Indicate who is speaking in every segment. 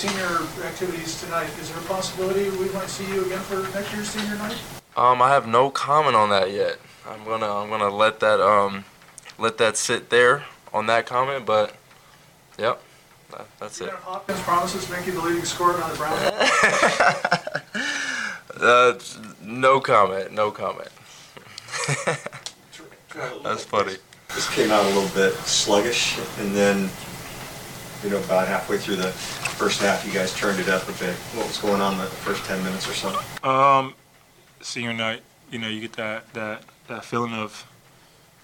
Speaker 1: Senior activities tonight. Is there a possibility we might see you again for next year's senior night?
Speaker 2: Um, I have no comment on that yet. I'm gonna I'm gonna let that um let that sit there on that comment, but yep, that, that's it.
Speaker 1: Kenneth Hopkins promises to make you the leading scorer on the Browns.
Speaker 2: Uh, no comment, no comment. That's funny.
Speaker 3: This came out a little bit sluggish, and then, you know, about halfway through the first half, you guys turned it up a bit. What was going on the first 10 minutes or so?
Speaker 4: Um, senior night, you know, you get that that that feeling of,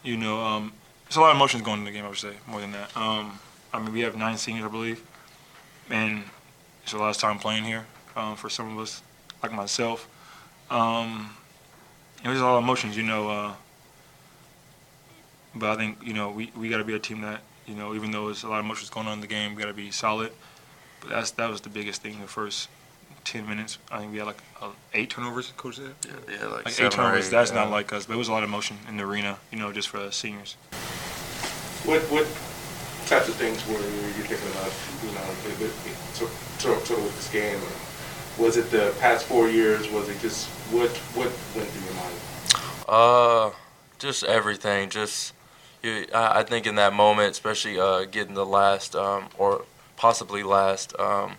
Speaker 4: you know, um, there's a lot of emotions going in the game. I would say more than that. Um, I mean, we have nine seniors, I believe, and it's a lot of time playing here um, for some of us, like myself. Um, and there's a lot of emotions, you know. Uh, but I think you know we, we got to be a team that you know even though there's a lot of emotions going on in the game, we got to be solid. But that's that was the biggest thing the first ten minutes. I think we had like uh, eight turnovers. Coach said.
Speaker 2: Yeah, yeah like,
Speaker 4: Like eight turnovers.
Speaker 2: eight,
Speaker 4: That's
Speaker 2: yeah.
Speaker 4: not like us, but it was a lot of motion in the arena. You know, just for the seniors.
Speaker 5: What what types of things were you thinking about? You know, with, with, sort, sort, sort of with this game, or was it the past four years? Was it just what what went through your mind?
Speaker 2: Uh, just everything. Just you. I, I think in that moment, especially uh, getting the last um, or possibly last um,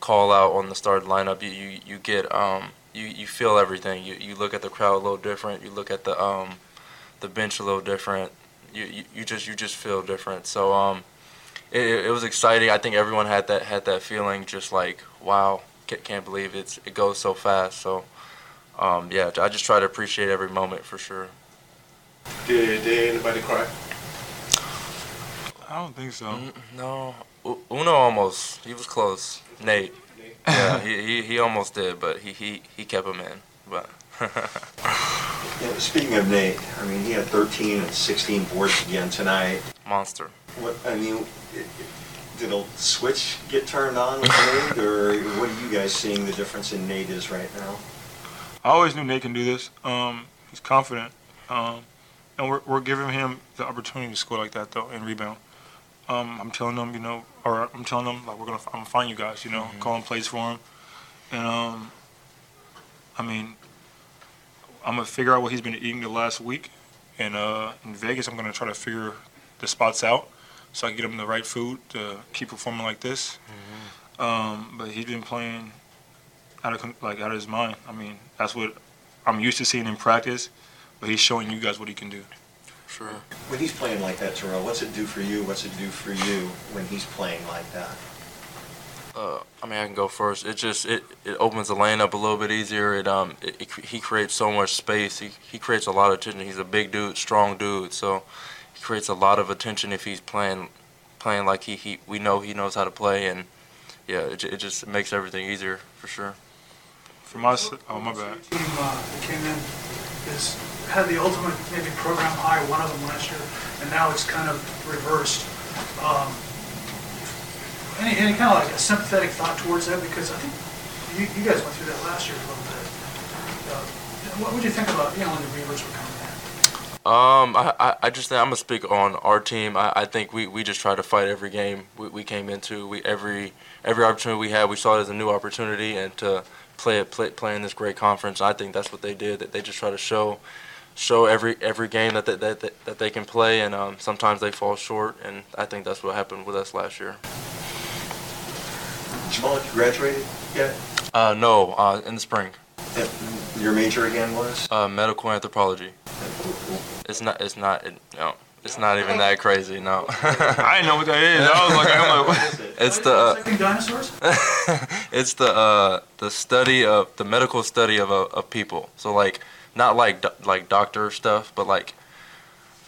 Speaker 2: call out on the starting lineup, you you, you get um, you, you feel everything. You you look at the crowd a little different. You look at the um, the bench a little different. You, you, you just you just feel different. So um, it, it was exciting. I think everyone had that had that feeling. Just like wow, can't, can't believe it's it goes so fast. So um, yeah, I just try to appreciate every moment for sure.
Speaker 5: Did did anybody cry?
Speaker 4: I don't think so.
Speaker 2: Mm, No, Uno almost. He was close. Nate. Yeah, he, he, he almost did, but he, he, he kept him in. But
Speaker 3: Yeah, speaking of Nate, I mean, he had 13 and 16 boards again tonight.
Speaker 2: monster.
Speaker 3: What, I mean, it, it, did a switch get turned on with Nate, or what are you guys seeing the difference in Nate is right now?
Speaker 4: I always knew Nate can do this. Um, he's confident, um, and we're, we're giving him the opportunity to score like that though and rebound. Um, I'm telling them, you know, or I'm telling them like we're gonna, I'm gonna find you guys, you know, calling plays for him, and um, I mean, I'm gonna figure out what he's been eating the last week, and uh, in Vegas, I'm gonna try to figure the spots out so I can get him the right food to keep performing like this. Um, but he's been playing out of like out of his mind. I mean, that's what I'm used to seeing in practice, but he's showing you guys what he can do.
Speaker 2: Sure.
Speaker 3: When he's playing like that, Terrell, what's it do for you? What's it do for you when he's playing like that?
Speaker 2: Uh, I mean, I can go first. It just it, it opens the lane up a little bit easier. It um it, it, he creates so much space. He he creates a lot of attention. He's a big dude, strong dude. So he creates a lot of attention if he's playing playing like he, he we know he knows how to play and yeah, it, it just makes everything easier for sure.
Speaker 4: For my, s- oh my bad.
Speaker 1: Team uh, came in is had the ultimate maybe program high, one of them last year, and now it's kind of reversed. Um, any, any kind of like a sympathetic thought towards that because I think you, you guys went through that last year a little bit. Uh, what would you think about you know when the Beavers were coming in?
Speaker 2: Um, I, I, I just think I'm gonna speak on our team. I, I think we, we just try to fight every game we, we came into. We every every opportunity we had, we saw it as a new opportunity and to play it play, play in this great conference. I think that's what they did. That they just try to show show every every game that they, that, that, that they can play, and um, sometimes they fall short. And I think that's what happened with us last year.
Speaker 3: Jamal, you graduated yet?
Speaker 2: Uh, no, uh, in the spring,
Speaker 3: That- Your major again was?
Speaker 2: uh, medical anthropology. It's not it's not it, no. It's not even that crazy. No.
Speaker 4: I didn't know what that is. I was like, I'm like, what?
Speaker 2: it's the. Uh,
Speaker 1: dinosaurs?
Speaker 2: it's the uh, the study of the medical study of uh, of people. So like not like do- like doctor stuff, but like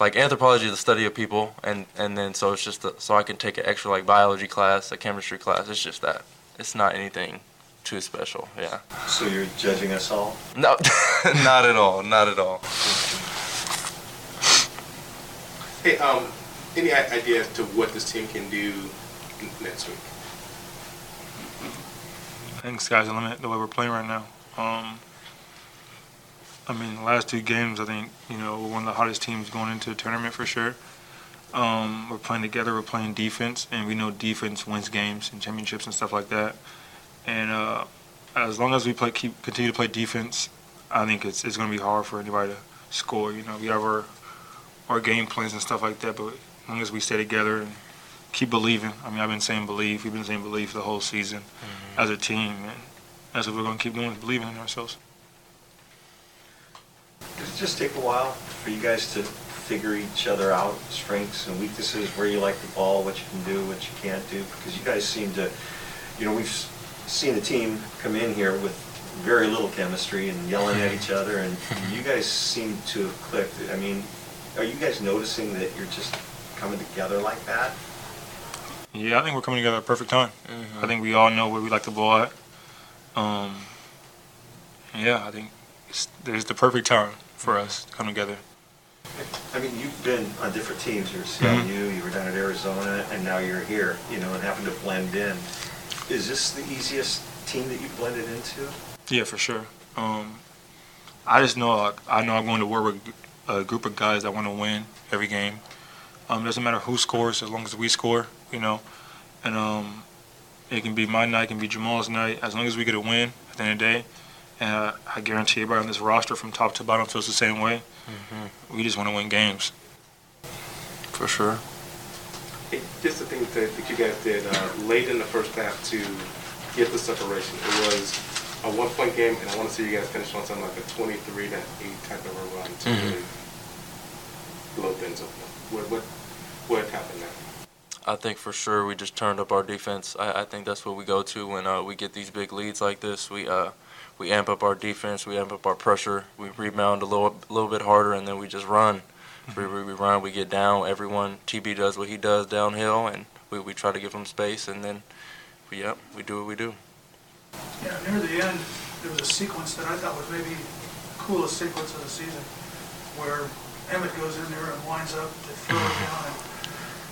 Speaker 2: like anthropology is the study of people, and and then so it's just the, so I can take an extra like biology class, a chemistry class. It's just that. It's not anything too special. Yeah.
Speaker 3: So you're judging us all?
Speaker 2: No, not at all. Not at all.
Speaker 5: Hey, um, any idea as to what this team can do next week?
Speaker 4: I think sky's the limit the way we're playing right now. Um, I mean, the last two games, I think you know we're one of the hottest teams going into the tournament for sure. Um, we're playing together. We're playing defense, and we know defense wins games and championships and stuff like that. And uh, as long as we play, keep continue to play defense, I think it's it's going to be hard for anybody to score. You know, we have our our game plans and stuff like that, but as long as we stay together and keep believing. I mean, I've been saying believe. We've been saying believe the whole season mm-hmm. as a team, and that's what we're going to keep doing, believing in ourselves.
Speaker 3: Does it just take a while for you guys to figure each other out, strengths and weaknesses, where you like the ball, what you can do, what you can't do? Because you guys seem to, you know, we've seen a team come in here with very little chemistry and yelling at each other, and you guys seem to have clicked. I mean, are you guys noticing that you're just coming together like that?
Speaker 4: Yeah, I think we're coming together at a perfect time. I think we all know where we like the ball at. Um, yeah, I think it's, there's the perfect time for us to come together.
Speaker 3: I mean, you've been on different teams. You were at CLU, you were down at Arizona, and now you're here, you know, and having to blend in. Is this the easiest team that you blended into?
Speaker 4: Yeah, for sure. Um, I just know like, I know I'm going to work with a group of guys that want to win every game. Um, doesn't matter who scores as long as we score, you know. And um, it can be my night, it can be Jamal's night. As long as we get a win at the end of the day, and uh, I guarantee everybody on this roster from top to bottom feels the same way. We just want to win games.
Speaker 2: For sure.
Speaker 5: Hey, just the things that, that you guys did uh, late in the first half to get the separation. It was a one-point game, and I want to see you guys finish on something like a 23 to 8 type of a run to
Speaker 2: Mhm.
Speaker 5: really blow things up. What, what, what happened there?
Speaker 2: I think for sure we just turned up our defense. I, I think that's what we go to when uh, we get these big leads like this. We uh, we amp up our defense, we amp up our pressure, we rebound a little little bit harder, and then we just run. We, we, we run, we get down. Everyone, TB does what he does downhill, and we, we try to give him space, and then, we, yep, we do what we do.
Speaker 1: Yeah, near the end, there was a sequence that I thought was maybe the coolest sequence of the season, where Emmett goes in there and winds up to throw it down and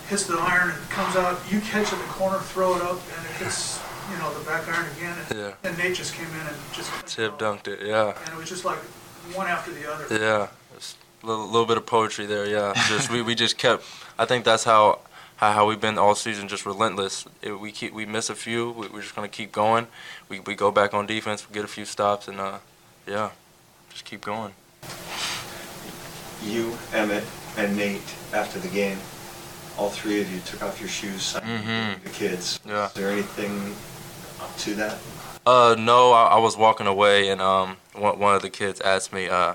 Speaker 1: hits the iron and comes out, you catch it in the corner, throw it up, and it hits, you know, the back iron again. and-
Speaker 2: Yeah.
Speaker 1: And Nate just came in and just.
Speaker 2: Tip dunked it, yeah.
Speaker 1: And it was just like one after the other.
Speaker 2: Yeah, a little, little bit of poetry there. Yeah, just we, we just kept. I think that's how how, how we've been all season, just relentless. If we keep we miss a few, we, we're just gonna keep going. We we go back on defense, we get a few stops, and uh, yeah, just keep going.
Speaker 3: You, Emmett, and Nate, after the game, all three of you took off your shoes,
Speaker 2: Mhm.
Speaker 3: the kids.
Speaker 2: Yeah.
Speaker 3: Is there anything to that?
Speaker 2: Uh, no, I, I was walking away, and um, one, one of the kids asked me. Uh,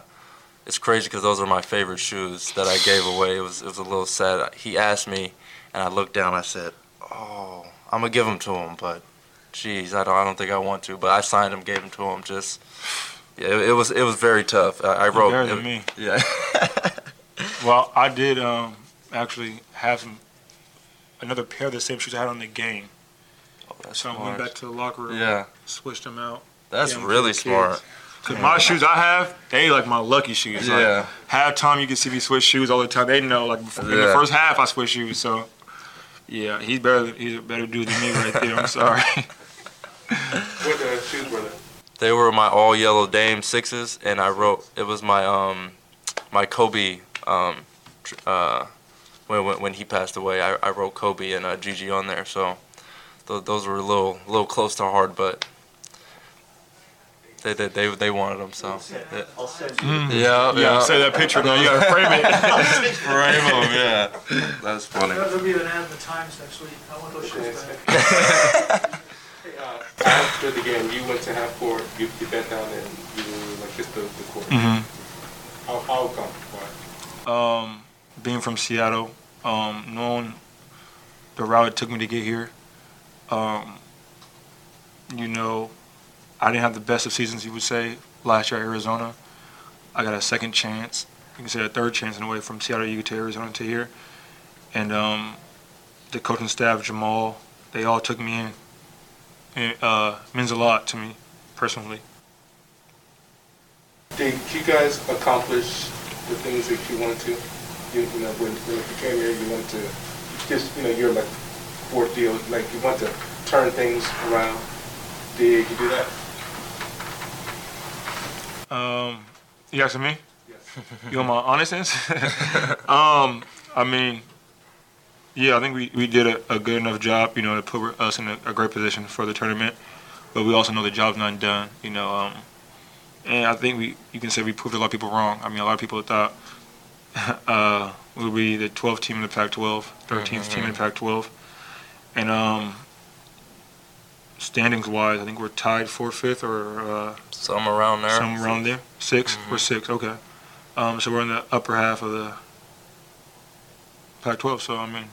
Speaker 2: it's crazy because those are my favorite shoes that I gave away. It was it was a little sad. He asked me, and I looked down. I said, "Oh, I'm gonna give them to him, but, geez, I don't I don't think I want to." But I signed them, gave them to him. Just, yeah, it, it was it was very tough. I, I wrote.
Speaker 4: better than me.
Speaker 2: Yeah.
Speaker 4: Well, I did um, actually have another pair of the same shoes I had on the game.
Speaker 2: Oh, that's
Speaker 4: So I went back to the locker room,
Speaker 2: Yeah,
Speaker 4: switched them out.
Speaker 2: that's
Speaker 4: gave 'em to
Speaker 2: really smart.
Speaker 4: Cause my shoes I have, they like my lucky shoes. Like,
Speaker 2: Yeah.
Speaker 4: half time you can see me switch shoes all the time. They know like before, in the first half I switch shoes. So yeah, he's better. He's a better dude than me right there. I'm sorry.
Speaker 5: What uh, shoes were they?
Speaker 2: They were my all yellow Dame sixes, and I wrote it was my um my Kobe um uh when when, when he passed away. I, I wrote Kobe and uh, Gigi on there, so th- those were a little little close to hard, but they they they, they wanted them, so yeah.
Speaker 3: I'll send
Speaker 4: Mm.
Speaker 3: you.
Speaker 2: Yeah,
Speaker 4: yeah, say that picture now. You gotta frame it.
Speaker 2: Frame them, yeah. That's funny.
Speaker 1: There'll be an ad in the Times next week. I want those shoes back.
Speaker 5: Hey, uh, after the game, you went to half court, you, you bent down and you like kissed the, the court.
Speaker 4: Mhm.
Speaker 5: How, how come? Why?
Speaker 4: um, being from Seattle, um, knowing the route it took me to get here, um, you know, I didn't have the best of seasons, you would say, last year at Arizona. I got a second chance, you can say a third chance in a way, from Seattle U to Arizona to here. And um, the coaching staff, Jamal, they all took me in. it uh, means a lot to me personally.
Speaker 5: Did you guys accomplish the things that you wanted to? You, you know, when, when you came here, you wanted to just, you know, you're like fourth deal, like you want to turn things around. Did you do that?
Speaker 4: Um, you asking me?
Speaker 5: Yes.
Speaker 4: You want my honest answer? um, I mean, yeah, I think we, we did a, a good enough job, you know, to put us in a, a great position for the tournament. But we also know the job's not done, you know. Um, and I think we you can say we proved a lot of people wrong. I mean, a lot of people thought uh, we would be the 12th team in the Pac-12, 13th team in the Pac-12, and um, standings wise, I think we're tied for fifth or. Uh,
Speaker 2: Some around there.
Speaker 4: Somewhere around there. 6 We're six. Okay. Um, so we're in the upper half of the Pac-12. So I mean,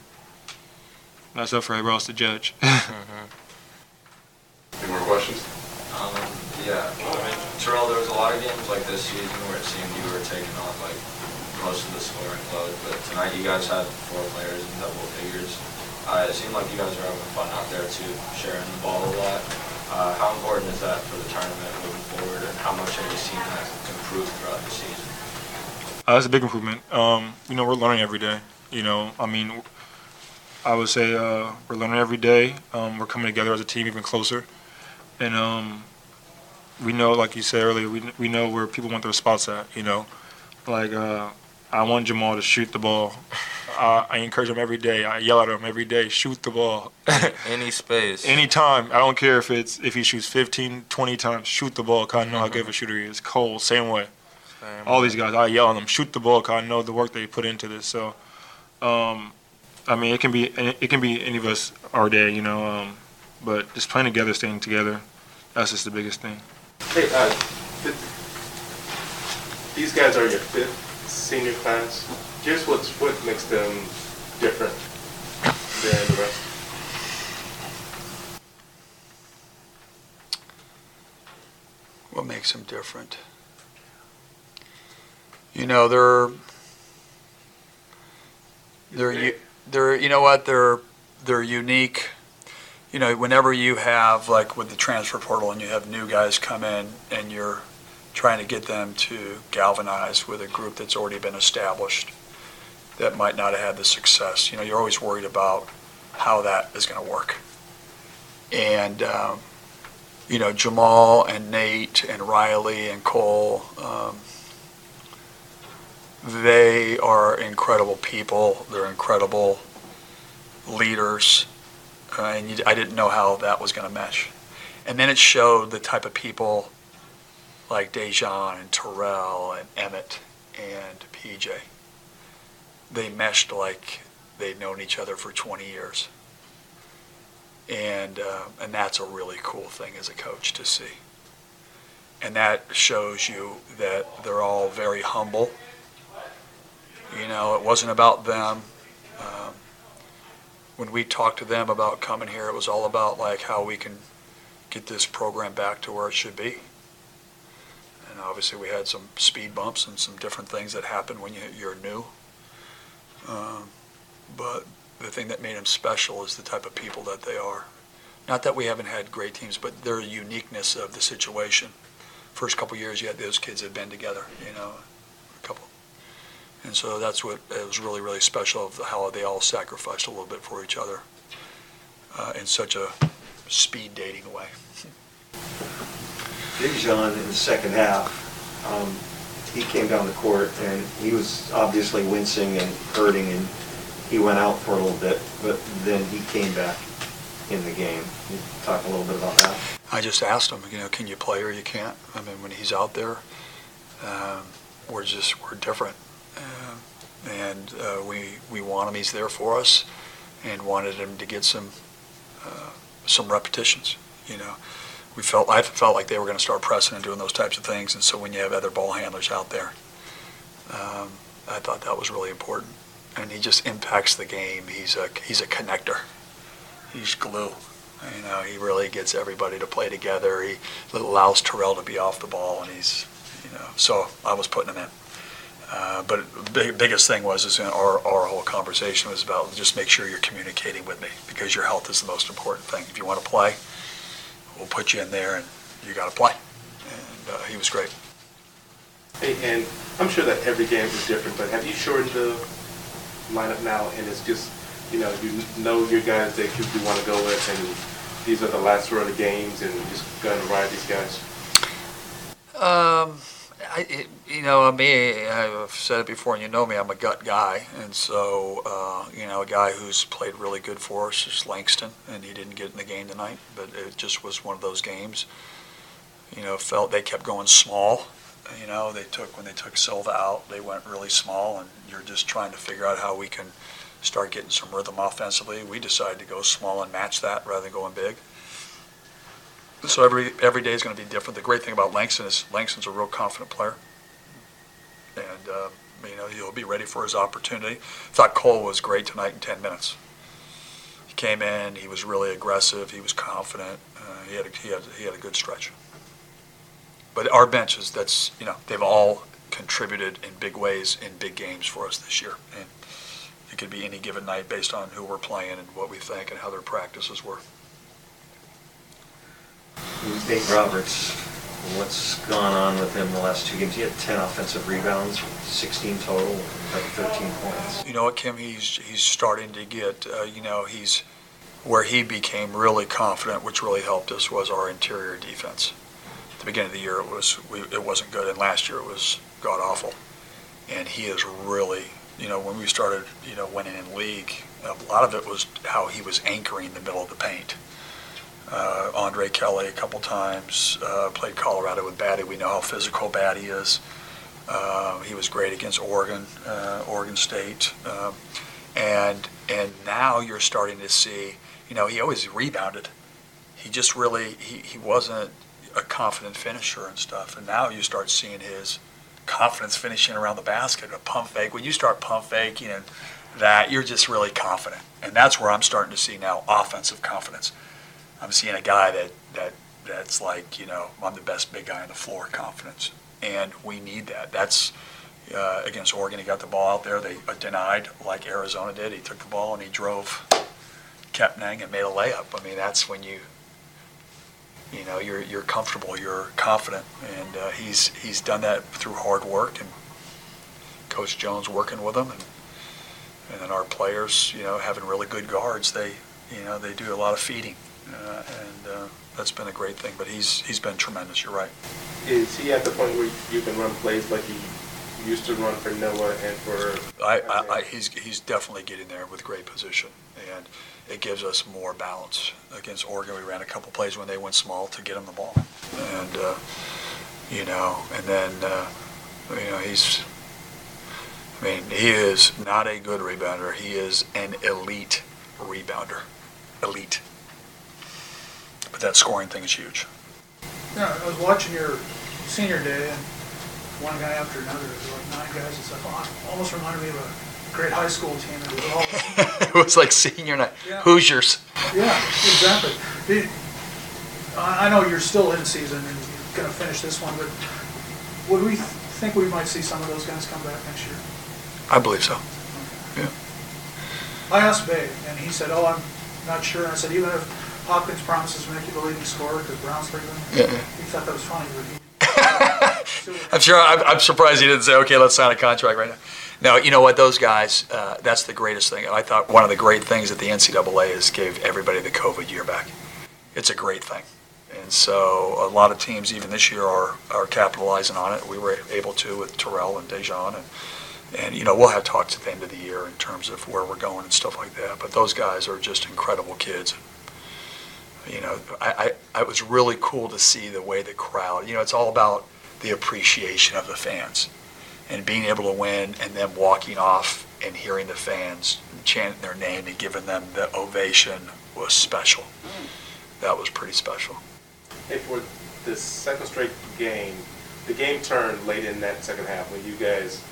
Speaker 4: that's up for everybody else to judge.
Speaker 5: Any more questions?
Speaker 6: Um, yeah, I mean, Terrell, there was a lot of games like this season where it seemed you were taking on like most of the scoring load, but tonight you guys had four players in double figures. Uh, it seemed like you guys were having fun out there too, sharing the ball a lot. Uh, how important is that for the tournament moving forward, and how much have you seen that improve throughout the season?
Speaker 4: Uh, that's a big improvement. Um, you know, we're learning every day. You know, I mean, I would say uh, we're learning every day. Um, we're coming together as a team even closer, and um, we know, like you said earlier, we we know where people want their spots at. You know, like uh, I want Jamal to shoot the ball. Uh, I encourage him every day. I yell at him every day, shoot the ball.
Speaker 2: Any space.
Speaker 4: Anytime. I don't care if it's if he shoots 15, 20 times, shoot the ball. Cause I know how good of a shooter he is. Cole, same way.
Speaker 2: Same.
Speaker 4: All these guys, I yell at them, shoot the ball. Cause I know the work they put into this. So, um, I mean, it can be it can be any of us our day, you know. Um, but just playing together, staying together, that's just the biggest thing.
Speaker 5: Hey, uh, th- these guys are your fifth senior class. Here's what's what makes them different than the rest.
Speaker 7: what makes them different. You know, they're they're they're you know what they're they're unique. You know, whenever you have like with the transfer portal and you have new guys come in and you're trying to get them to galvanize with a group that's already been established that might not have had the success. You know, you're always worried about how that is going to work. And um, you know, Jamal and Nate and Riley and Cole, um, they are incredible people. They're incredible leaders. Uh, and you, I didn't know how that was going to mesh. And then it showed the type of people like Daejon and Terrell and Emmett and PJ. They meshed like they'd known each other for 20 years and uh, and that's a really cool thing as a coach to see. And that shows you that they're all very humble. You know, it wasn't about them. Um, when we talked to them about coming here, it was all about like how we can get this program back to where it should be. And obviously, we had some speed bumps and some different things that happen when you, you're new. Um, but the thing that made them special is the type of people that they are. Not that we haven't had great teams, but their uniqueness of the situation. First couple years, had those kids had been together, you know, a couple. And so that's what was really, really special of how they all sacrificed a little bit for each other uh, in such a speed dating way.
Speaker 3: Big John in the second half, um, he came down the court and he was obviously wincing and hurting and he went out for a little bit, but then he came back in the game. Can you talk a little bit about that?
Speaker 7: I just asked him, you know, can you play or you can't? I mean, when he's out there, um, we're just we're different, um, and uh, we we want him. He's there for us, and wanted him to get some uh, some repetitions. You know, we felt I felt like they were going to start pressing and doing those types of things, and so when you have other ball handlers out there, um, I thought that was really important. And he just impacts the game. He's a he's a connector. He's glue. You know, he really gets everybody to play together. He allows Terrell to be off the ball, and he's, you know, so I was putting him in. Uh, but the big, biggest thing was is our, our whole conversation was about just make sure you're communicating with me because your health is the most important thing. If you want to play, we'll put you in there and you got to play. And uh, he was great.
Speaker 5: Hey, and I'm sure that every game is different, but have you shortened the lineup now, and it's just, you know, you know your guys that you, you want to go with, and these are the last row of the games, and you're just going to ride these guys?
Speaker 7: Um, It, you know, me, I've said it before, and you know me, I'm a gut guy. And so, uh, you know, a guy who's played really good for us is Langston, and he didn't get in the game tonight, but it just was one of those games. You know, felt they kept going small. You know, they took, when they took Silva out, they went really small, and you're just trying to figure out how we can start getting some rhythm offensively. We decided to go small and match that rather than going big. So every every day is going to be different. The great thing about Langston is Langston's a real confident player, and uh, you know he'll be ready for his opportunity. Thought Cole was great tonight in 10 minutes. He came in, he was really aggressive, he was confident, uh, he had a, he had he had a good stretch. But our benches, that's you know they've all contributed in big ways in big games for us this year, and it could be any given night based on who we're playing and what we think and how their practices were.
Speaker 3: Nate Roberts, what's gone on with him the last two games? He had 10 offensive rebounds, 16 total, like 13 points.
Speaker 7: You know what, Kim? He's he's starting to get. Uh, you know, he's where he became really confident, which really helped us, was our interior defense. At the beginning of the year, it was we, it wasn't good, and last year it was god awful. And he is really, you know, when we started, you know, winning in league, a lot of it was how he was anchoring the middle of the paint. Uh, Andre Kelly a couple times uh, played Colorado with Battey. We know how physical Battey is. Uh, he was great against Oregon, uh, Oregon State, um, and and now you're starting to see. You know, he always rebounded. He just really he, he wasn't a confident finisher and stuff. And now you start seeing his confidence finishing around the basket, a pump fake. When you start pump faking and that, you're just really confident. And that's where I'm starting to see now offensive confidence. I'm seeing a guy that, that that's like, you know, I'm the best big guy on the floor confidence. And we need that. That's uh, against Oregon. He got the ball out there. They denied, like Arizona did. He took the ball and he drove Kepnang and made a layup. I mean, that's when you, you know, you're you're comfortable, you're confident, and uh, he's he's done that through hard work and Coach Jones working with him, and and then our players, you know, having really good guards. They, you know, they do a lot of feeding, uh, and uh, that's been a great thing. But he's he's been tremendous. You're right.
Speaker 5: Is he at the point where you can run plays like he used to run for Noah and for?
Speaker 7: I, I, I he's he's definitely getting there with great position, and it gives us more balance. Against Oregon, we ran a couple plays when they went small to get him the ball, and uh, you know, and then uh, you know he's. I mean, he is not a good rebounder. He is an elite rebounder, elite. But that scoring thing is huge.
Speaker 1: Yeah, I was watching your senior day, and one guy after another, there was like nine guys, it's like, oh, almost reminded me of a great high school team, it was all,
Speaker 7: it was like senior night.
Speaker 1: Yeah.
Speaker 7: Hoosiers.
Speaker 1: yeah, exactly. It- I, know you're still in season and you're gonna finish this one, but would we think we might see some of those guys come back next year?
Speaker 7: I believe so. Yeah.
Speaker 1: I asked Bey, and he said, oh, I'm not sure, and I said, even if Hopkins promises to make you the leading scorer, because Brown's leaving,
Speaker 7: Yeah,
Speaker 1: he thought that was funny, but he.
Speaker 7: I'm sure. I'm, I'm surprised he didn't say, "Okay, let's sign a contract right now." No, you know what? Those guys. Uh, that's the greatest thing. I thought one of the great things that the NCAA is gave everybody the COVID year back. It's a great thing, and so a lot of teams, even this year, are are capitalizing on it. We were able to with Terrell and Daejon, and and you know we'll have talks at the end of the year in terms of where we're going and stuff like that. But those guys are just incredible kids. You know, I, I, it was really cool to see the way the crowd, you know, it's all about the appreciation of the fans and being able to win and then walking off and hearing the fans chanting their name and giving them the ovation was special. That was pretty special.
Speaker 5: Hey, for the second straight game, the game turned late in that second half when you guys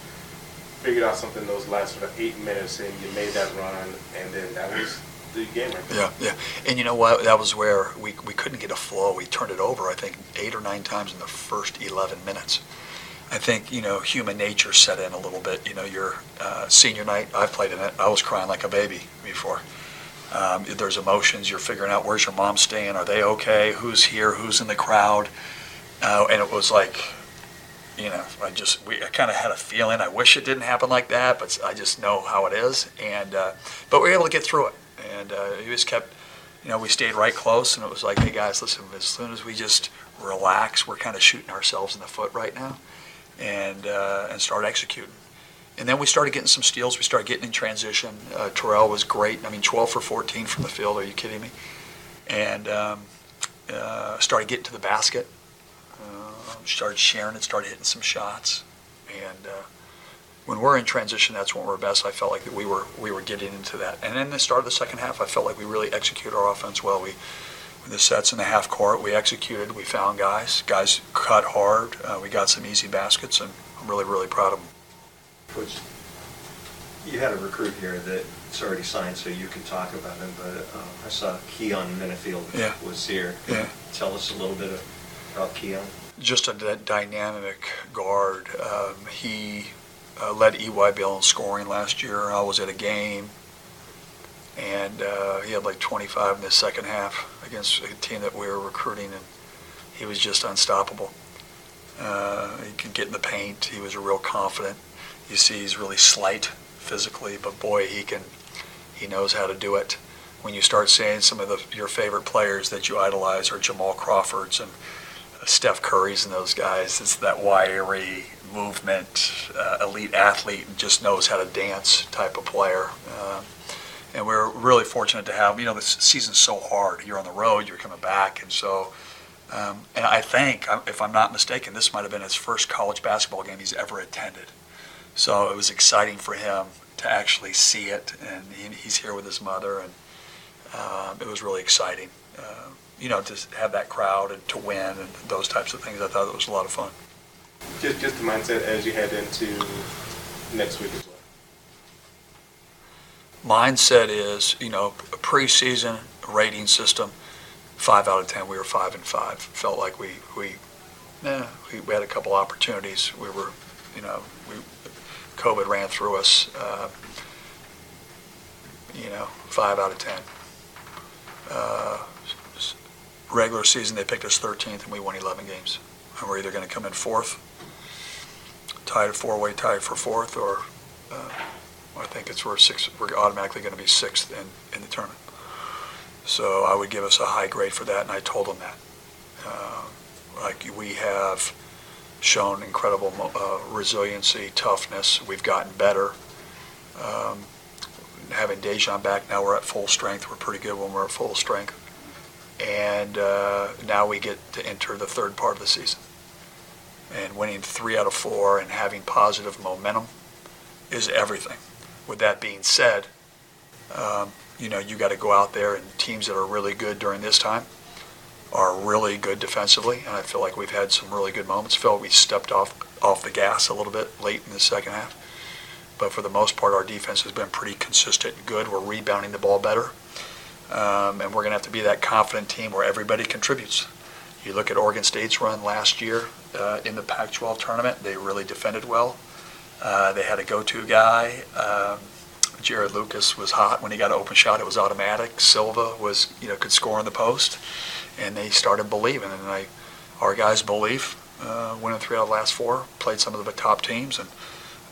Speaker 5: figured out something those last sort of eight minutes and you made that run, and then that was the game right there.
Speaker 7: Yeah, yeah. And you know what? That was where we, we couldn't get a flow. We turned it over, I think, eight or nine times in the first 11 minutes. I think, you know, human nature set in a little bit. You know, your uh, senior night, I've played in it. I was crying like a baby before. Um, there's emotions. You're figuring out where's your mom staying. Are they okay? Who's here? Who's in the crowd? Uh, and it was like, you know, I just we I kind of had a feeling. I wish it didn't happen like that, but I just know how it is. And uh, but we were able to get through it. And uh, he just kept, you know, we stayed right close. And it was like, hey guys, listen. As soon as we just relax, we're kind of shooting ourselves in the foot right now, and uh, and start executing. And then we started getting some steals. We started getting in transition. Uh, Terrell was great. I mean, 12 for 14 from the field. Are you kidding me? And um, uh, started getting to the basket. Uh, started sharing it. Started hitting some shots. And uh, when we're in transition, that's when we're best. I felt like that we were we were getting into that. And then the start of the second half, I felt like we really executed our offense well. We the sets in the half court, we executed. We found guys. Guys cut hard. Uh, we got some easy baskets, and I'm really really proud of them.
Speaker 3: Coach, you had a recruit here that's already signed, so you can talk about him, but um, I saw Keyon Menifield
Speaker 7: Yeah.
Speaker 3: was here.
Speaker 7: Yeah.
Speaker 3: Tell us a little bit of about Keyon.
Speaker 7: just a d- dynamic guard. Um, he uh, led EYBL in scoring last year. I was at a game, and uh, he had like 25 in the second half against a team that we were recruiting, and he was just unstoppable. Uh, he could get in the paint. He was real confident. You see, he's really slight physically, but boy, he can. He knows how to do it. When you start seeing some of the, your favorite players that you idolize are Jamal Crawford's and Steph Curry's and those guys. It's that wiry movement, uh, elite athlete, just knows how to dance type of player. Um, and we're really fortunate to have. You know, this season's so hard. You're on the road. You're coming back, and so. Um, and I think, um, if I'm not mistaken, this might have been his first college basketball game he's ever attended. So it was exciting for him to actually see it, and he, he's here with his mother, and um, it was really exciting. You know, to have that crowd and to win and those types of things. I thought it was a lot of fun.
Speaker 5: Just, just the mindset as you head into next week as well.
Speaker 7: Mindset is, you know, a preseason rating system, five out of ten. We were five and five. Felt like we we, eh, we, we had a couple opportunities. We were, you know, we COVID ran through us. Uh, you know, five out of ten. Uh, regular season, they picked us 13th, and we won 11 games. And we're either going to come in fourth, tied four-way tie for fourth, or uh, I think it's we're six. We're automatically going to be sixth in, in the tournament. So I would give us a high grade for that, and I told them that. Uh, like we have shown incredible uh, resiliency, toughness. We've gotten better. Um, having Daejon back now, we're at full strength. We're pretty good when we're at full strength. And uh, now we get to enter the third part of the season. And winning three out of four and having positive momentum is everything. With that being said, um, you know, you got to go out there and teams that are really good during this time are really good defensively, and I feel like we've had some really good moments. Like we stepped off off the gas a little bit late in the second half, but for the most part, our defense has been pretty consistent and good. We're rebounding the ball better, um, and we're going to have to be that confident team where everybody contributes. You look at Oregon State's run last year uh, in the Pac-12 tournament; they really defended well. Uh, they had a go-to guy. Um, Jarod Lucas was hot when he got an open shot; it was automatic. Silva was, you know, could score in the post and they started believing. And I, our guys believe, uh, winning three out of the last four, played some of the top teams, and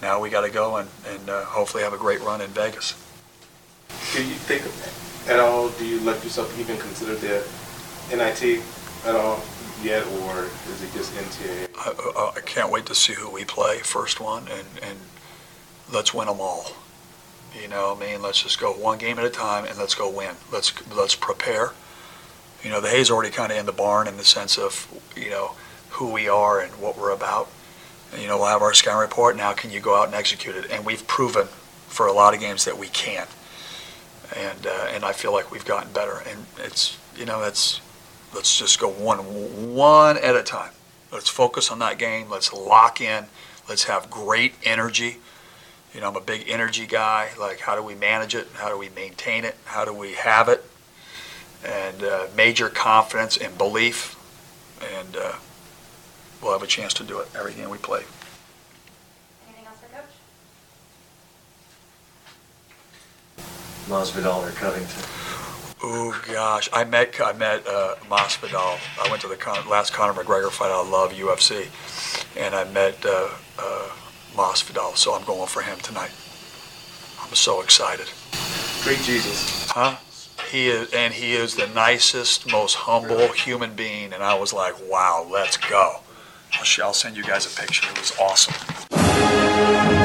Speaker 7: now we got to go and, and uh, hopefully have a great run in Vegas.
Speaker 5: Do you think at all, do you let yourself even consider the NIT at all yet, or is it just?
Speaker 7: I, I, I can't wait to see who we play first one, and, and let's win them all. You know, I mean, let's just go one game at a time, and let's go win. Let's let's prepare. You know, the hay's already kind of in the barn in the sense of you know who we are and what we're about. And, you know, we'll have our scouting report. Now, can you go out and execute it? And we've proven for a lot of games that we can. And uh, and I feel like we've gotten better. And it's you know, that's let's just go one one at a time. Let's focus on that game. Let's lock in. Let's have great energy. You know, I'm a big energy guy. Like, how do we manage it? How do we maintain it? How do we have it? And uh, major confidence and belief. And uh, we'll have a chance to do it every game we play.
Speaker 8: Anything else for Coach?
Speaker 3: Masvidal or Covington?
Speaker 7: Oh gosh, I met I met uh, Masvidal. I went to the Con- last Conor McGregor fight. I love UFC, and I met uh, uh, Masvidal. So I'm going for him tonight. I'm so excited.
Speaker 5: Great Jesus.
Speaker 7: Huh? He is, and he is the nicest, most humble human being. And I was like, wow, let's go. I'll, I'll send you guys a picture. It was awesome.